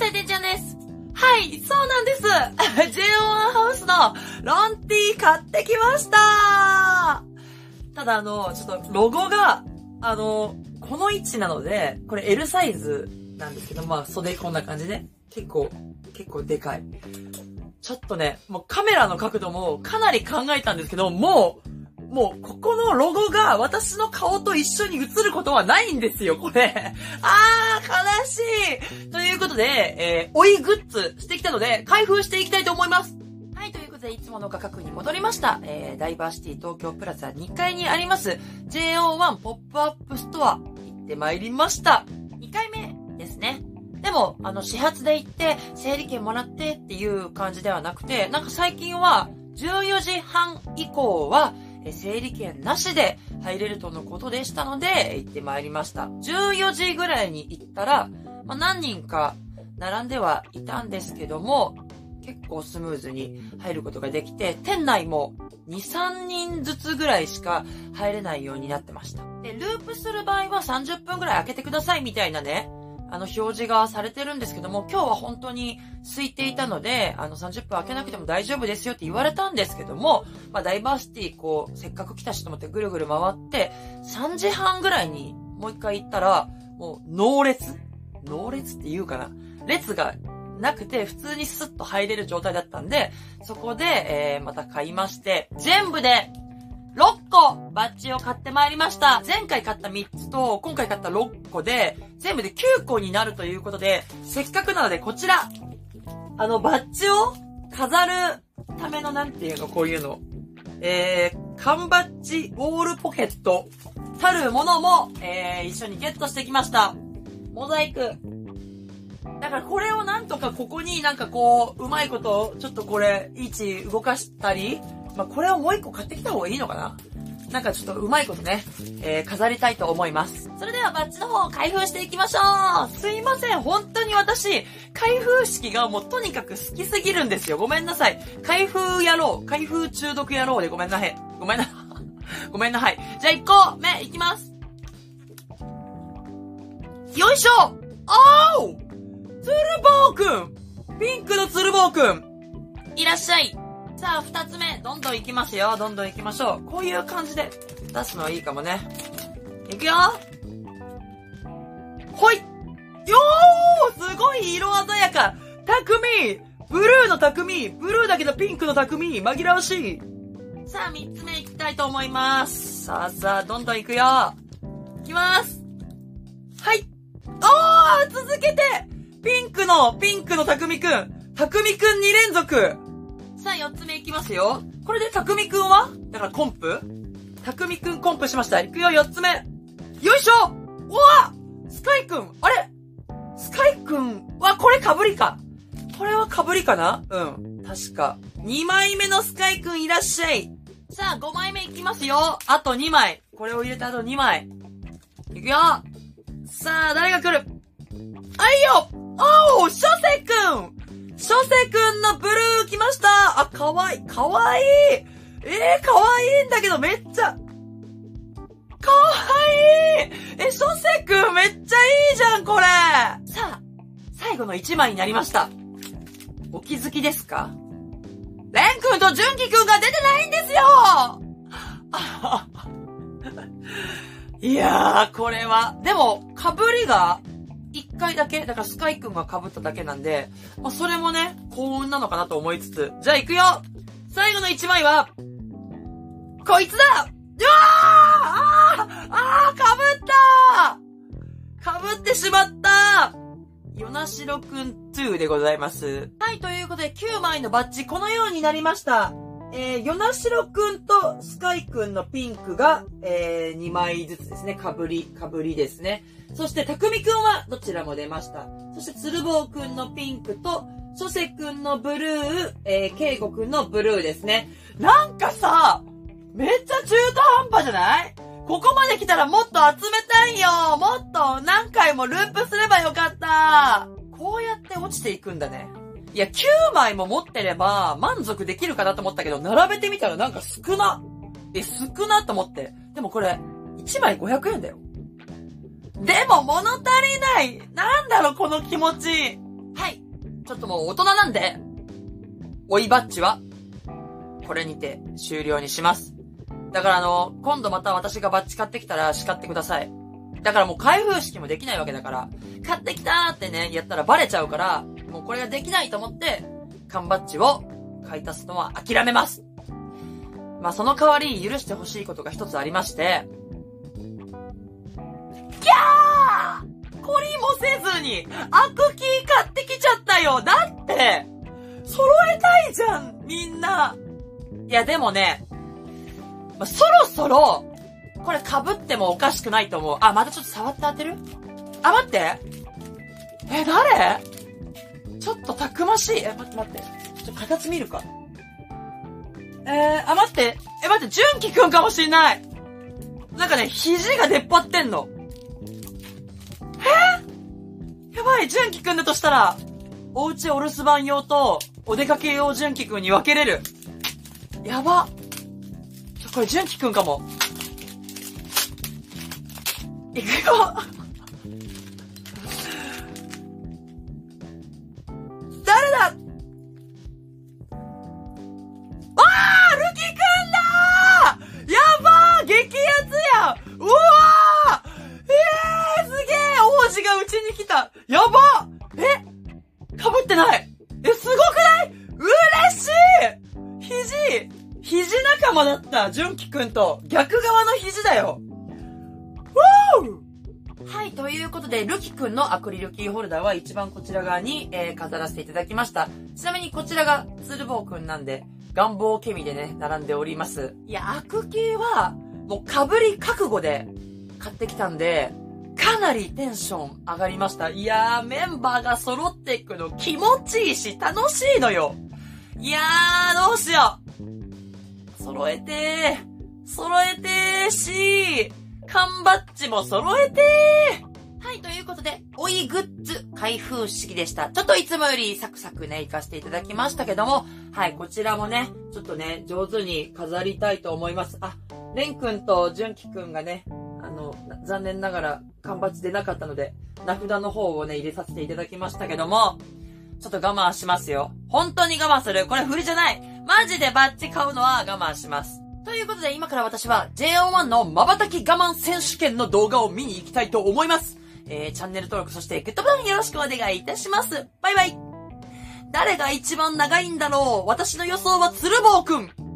生てんちゃんです。はい、そうなんです。JO1 ハウスのロンティー買ってきましたただあの、ちょっとロゴが、あの、この位置なので、これ L サイズなんですけど、まあ袖こんな感じで、結構、結構でかい。ちょっとね、もうカメラの角度もかなり考えたんですけど、もう、もう、ここのロゴが私の顔と一緒に映ることはないんですよ、これ。あー、悲しいということで、えー、追いグッズしてきたので、開封していきたいと思います。はい、ということで、いつもの価格に戻りました。えー、ダイバーシティ東京プラザ2階にあります、JO1 ポップアップストア、行ってまいりました。2回目ですね。でも、あの、始発で行って、整理券もらってっていう感じではなくて、なんか最近は、14時半以降は、え整理券なしで入れるとのことでしたので、行ってまいりました。14時ぐらいに行ったら、まあ、何人か並んではいたんですけども、結構スムーズに入ることができて、店内も2、3人ずつぐらいしか入れないようになってました。で、ループする場合は30分ぐらい開けてくださいみたいなね、あの、表示がされてるんですけども、今日は本当に空いていたので、あの、30分開けなくても大丈夫ですよって言われたんですけども、まあ、ダイバーシティ、こう、せっかく来たしと思ってぐるぐる回って、3時半ぐらいにもう一回行ったら、もう、ノー列。ノー列って言うかな。列がなくて、普通にスッと入れる状態だったんで、そこで、えー、また買いまして、全部で、6個バッジを買ってまいりました。前回買った3つと、今回買った6個で、全部で9個になるということで、せっかくなのでこちら、あのバッジを飾るためのなんていうの、こういうの。えー、缶バッジウォールポケット、たるものも、えー、一緒にゲットしてきました。モザイク。だからこれをなんとかここになんかこう、うまいこと、ちょっとこれ、位置動かしたり、まあ、これをもう一個買ってきた方がいいのかな？なんかちょっとうまいことね、えー、飾りたいと思います。それではバッジの方を開封していきましょうすいません、本当に私、開封式がもうとにかく好きすぎるんですよ。ごめんなさい。開封野郎、開封中毒野郎でごめんなさい。ごめんな、ごめんなさい。じゃあ1個目いきます。よいしょおーつるぼうくんピンクのつるぼうくんいらっしゃいさあ、二つ目、どんどん行きますよ。どんどん行きましょう。こういう感じで出すのはいいかもね。いくよ。ほい。よーすごい色鮮やか。匠。ブルーの匠。ブルーだけどピンクの匠。紛らわしい。さあ、三つ目行きたいと思います。さあさあ、どんどん行くよ。行きます。はい。おー続けて。ピンクの、ピンクの匠くん。匠くん2連続。さあ、四つ目いきますよ。これで、たくみくんは？だから、コンプ？たくみくんコンプしました。いくよ、四つ目。よいしょうわスカイくんあれ？スカイくんは、これ被りか。これは被りかな？うん。確か。二枚目のスカイくんいらっしゃい。さあ、五枚目いきますよ。あと二枚。これを入れたあと二枚。いくよさあ、誰が来るあいよおー、諸瀬くん諸瀬くんのブルー来ました。あ、かわい。い、かわい。いえー、かわいいんだけどめっちゃ、かわい。いえ、諸瀬くんめっちゃいいじゃん、これ。さあ、最後の一枚になりました。お気づきですか？レン君と純喜くんが出てないんですよ。いやー、これは。でも、被りが、回だけ、だからスカイくんが被っただけなんで、まあ、それもね、幸運なのかなと思いつつ。じゃあ行くよ最後の一枚は、こいつだうわーあーあー被った被ってしまったヨナシロくん2でございます。はい、ということで9枚のバッジこのようになりました。えー、ヨナシロくんとスカイくんのピンクが、えー、2枚ずつですね。かぶり、かぶりですね。そして、たくみくんはどちらも出ました。そして、つるぼうくんのピンクと、そせくんのブルー、えー、けいごくんのブルーですね。なんかさ、めっちゃ中途半端じゃない？ここまで来たらもっと集めたいよもっと何回もループすればよかったこうやって落ちていくんだね。いや、9枚も持ってれば満足できるかなと思ったけど、並べてみたらなんか少な。え、少なと思って。でもこれ、1枚500円だよ。でも物足りないなんだろ、この気持ち。はい。ちょっともう大人なんで、追いバッジは、これにて終了にします。だからあの、今度また私がバッジ買ってきたら叱ってください。だからもう開封式もできないわけだから、買ってきたーってね、やったらバレちゃうから、もうこれができないと思って、缶バッジを買い足すのは諦めます。まあその代わり許してほしいことが一つありまして、キャー懲りもせずに、アクキー買ってきちゃったよだって、揃えたいじゃんみんないやでもね、まあ、そろそろ、これ被ってもおかしくないと思う。あ、またちょっと触って当てる？あ、待って。え、誰？ちょっとたくましい。え、待って待って。ちょっと形見るか。えー、あ、待って。え、待って、純喜くんかもしんない。なんかね、肘が出っ張ってんの。えやばい、純喜くんだとしたら、おうちお留守番用と、お出かけ用純喜くんに分けれる。やば。ちょ、これ純喜くんかも。いくよ。間だった純喜くんと逆側の肘だよはい、ということで、ルキくんのアクリルキーホルダーは一番こちら側に、えー飾らせていただきました。ちなみにこちらがツルボーくんなんで、願望ケミでね、並んでおります。いや、アク系は、もう被り覚悟で買ってきたんで、かなりテンション上がりました。いやー、メンバーが揃っていくの気持ちいいし、楽しいのよ。いやー、どうしよう。揃えてー。揃えてーし缶バッジも揃えてーはい、ということで、おいグッズ開封式でした。ちょっといつもよりサクサクね、行かせていただきましたけども、はい、こちらもね、ちょっとね、上手に飾りたいと思います。あ、レン君とジュンキ君がね、あの、残念ながら缶バッジ出なかったので、名札の方をね、入れさせていただきましたけども、ちょっと我慢しますよ。本当に我慢する。これ振りじゃない。マジでバッチ買うのは我慢します。ということで今から私は JO1 の瞬き我慢選手権の動画を見に行きたいと思います。えー、チャンネル登録そしてグッドボタンよろしくお願いいたします。バイバイ。誰が一番長いんだろう？私の予想は鶴房くん。